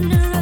to know.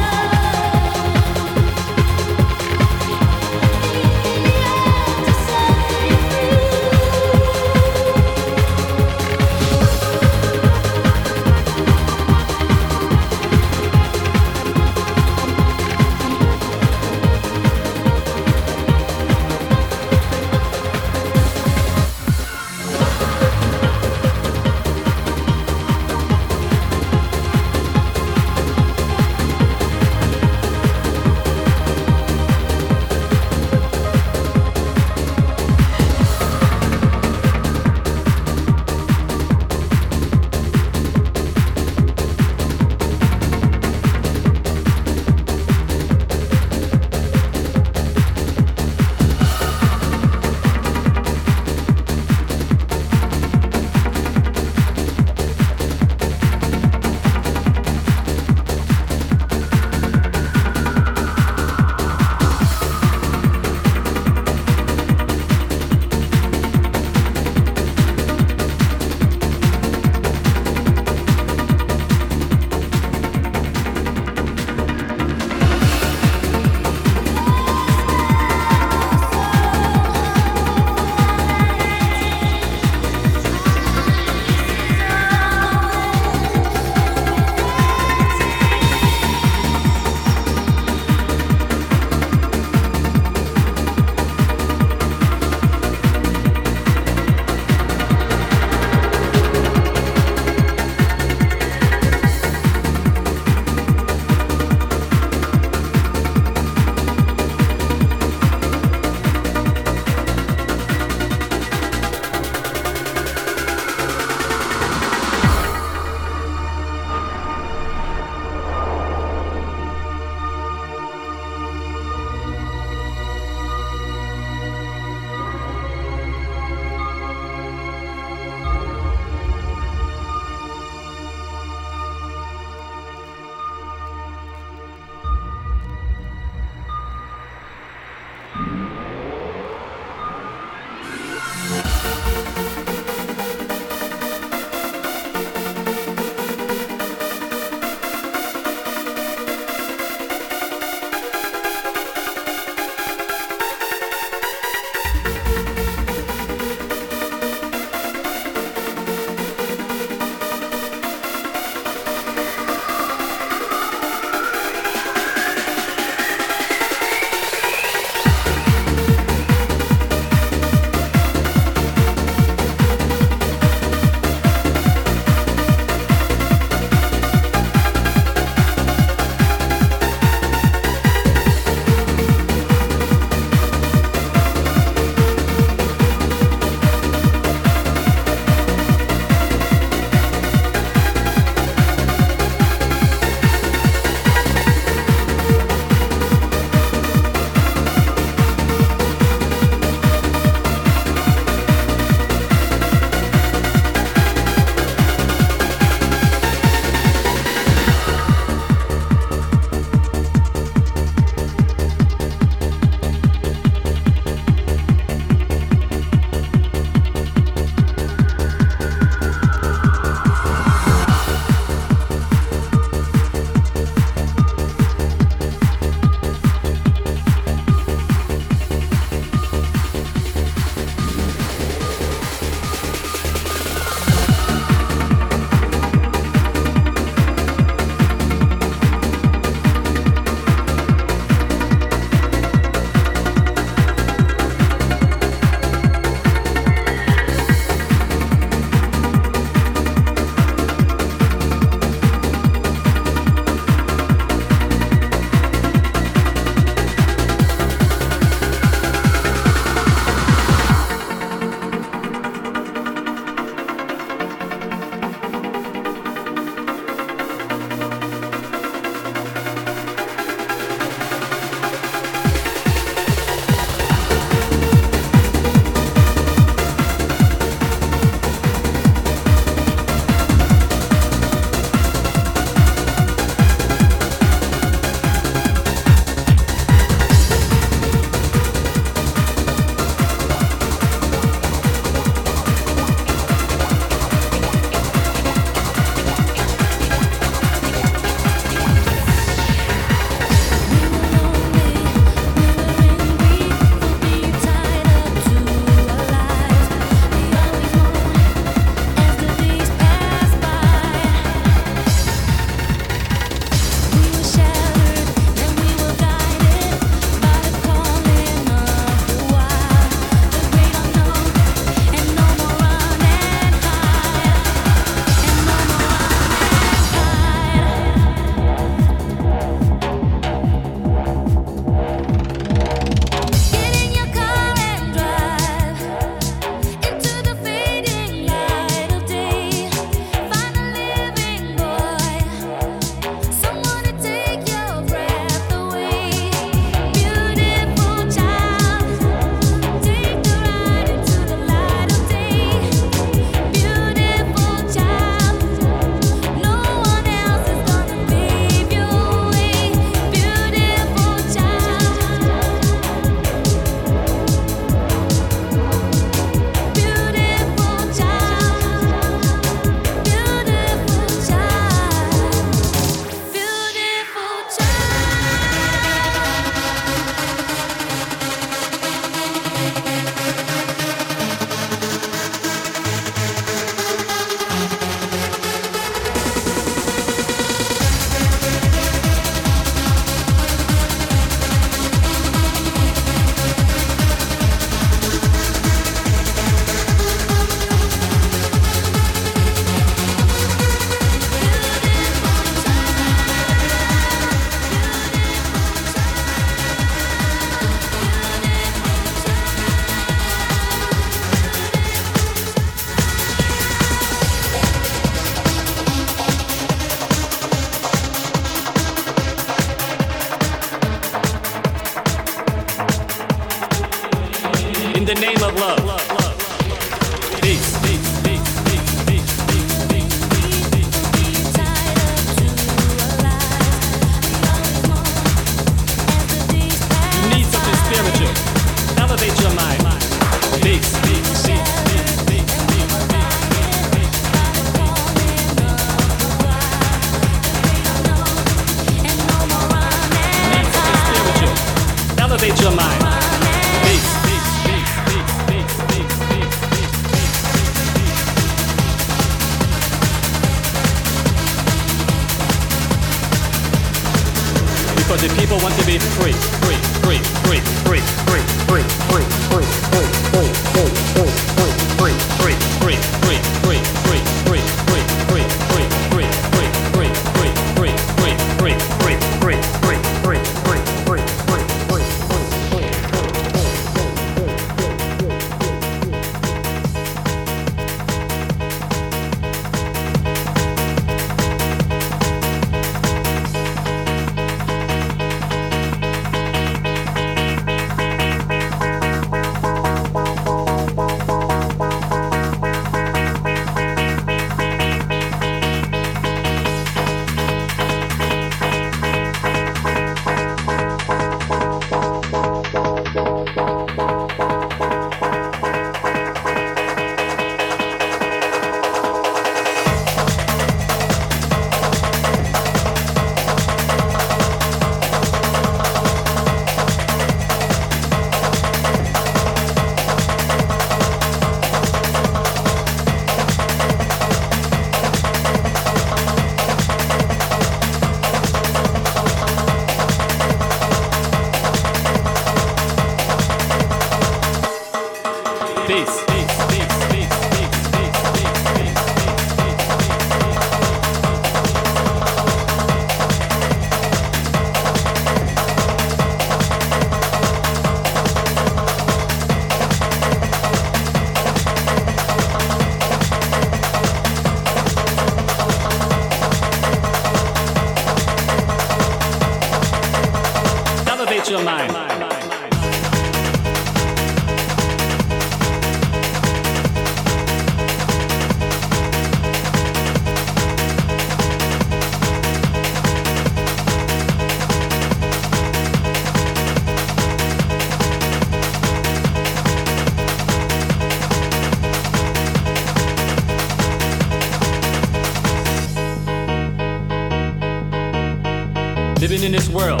Living in this world,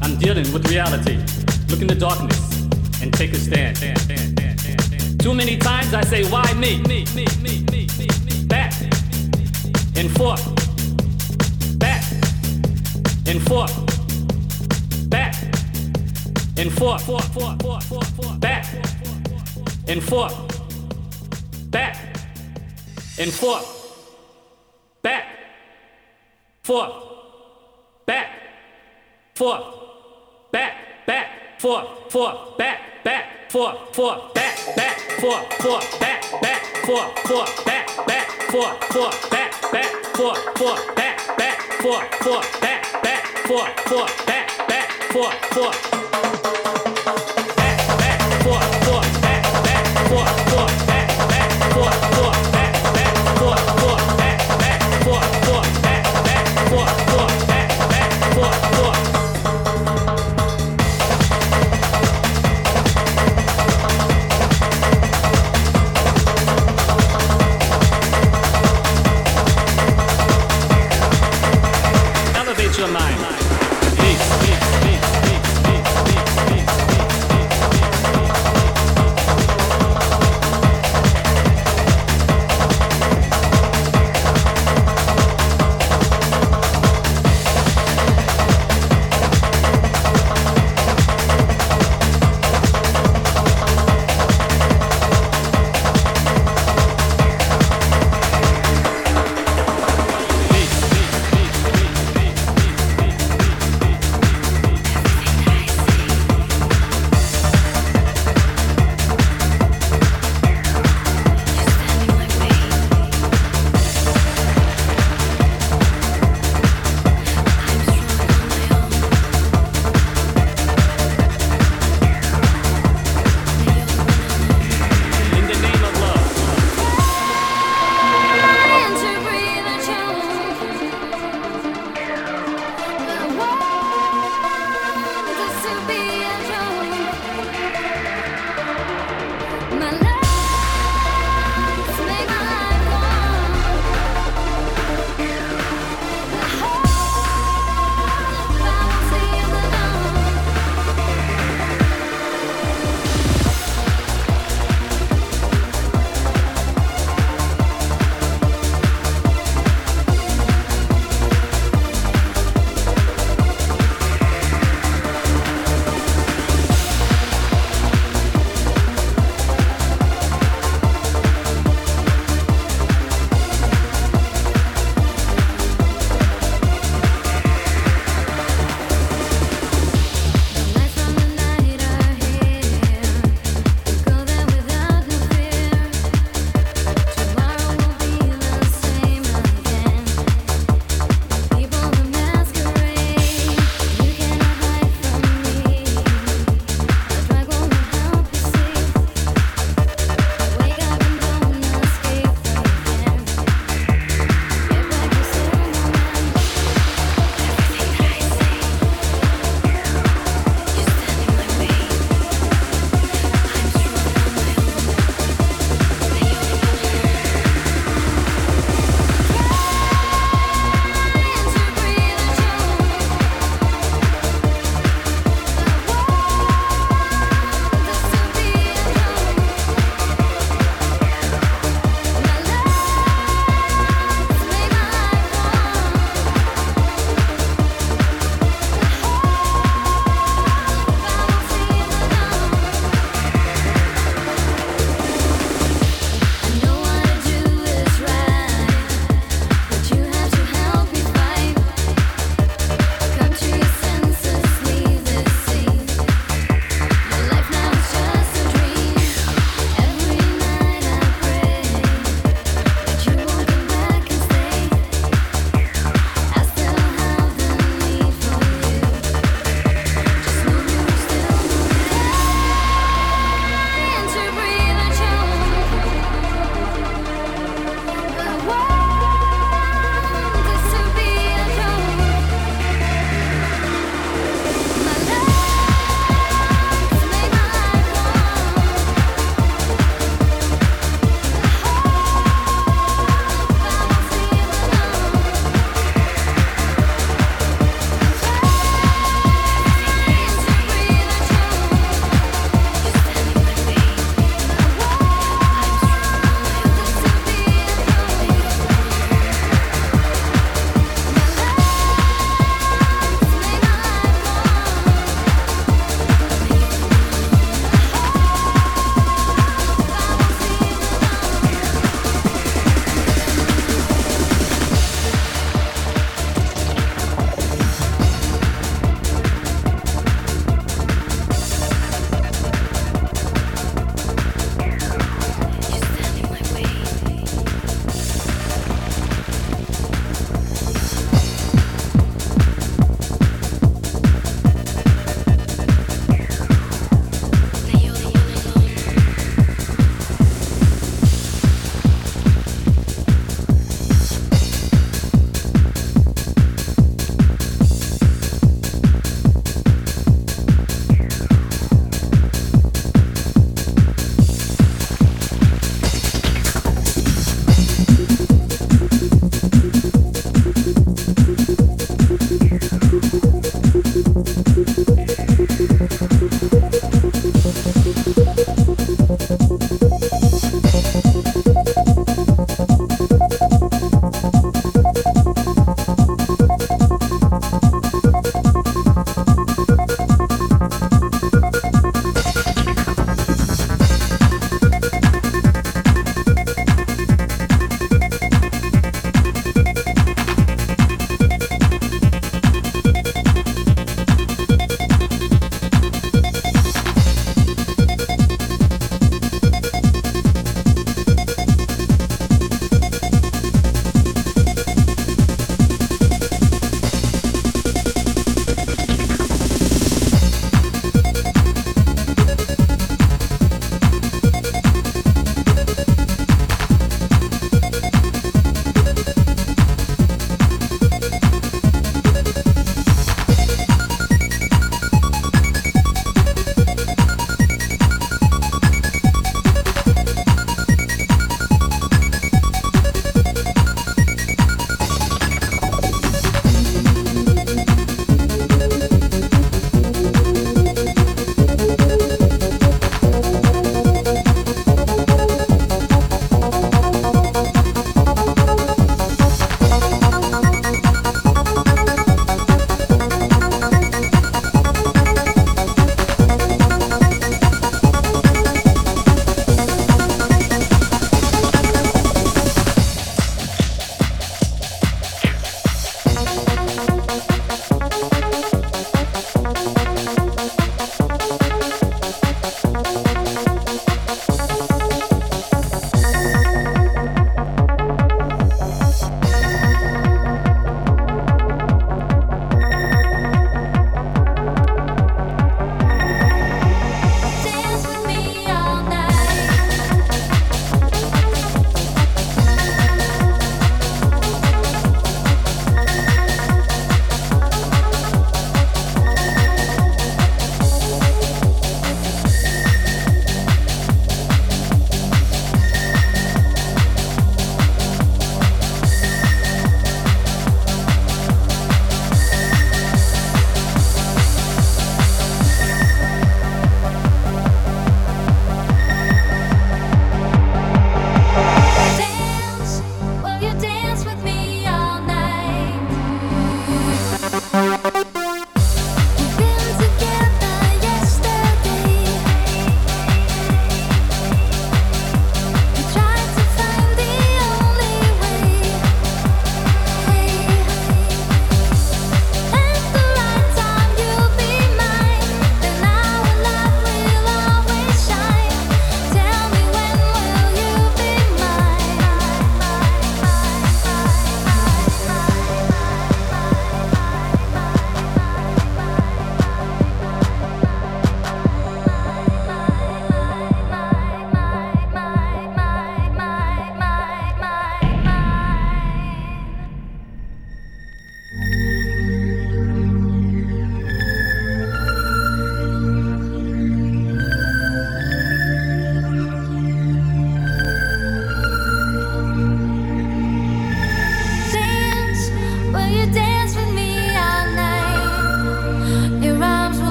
I'm dealing with reality. Look in the darkness and take a stand. Too many times I say, why me? Back and forth. Back and forth. Back and forth. Back and forth. Back and forth. Back. Forth. Forth. Back. Back. Forth. Forth. Back. Back. Forth. Forth. Back. Back. Forth. Forth. Back. Back. Forth. Forth. Back. Back. Forth. Forth. Back. Back. Forth. Forth. Back. Back. Forth. Forth. Back. Back. Forth. Forth. Back. Back. Forth. Forth. My life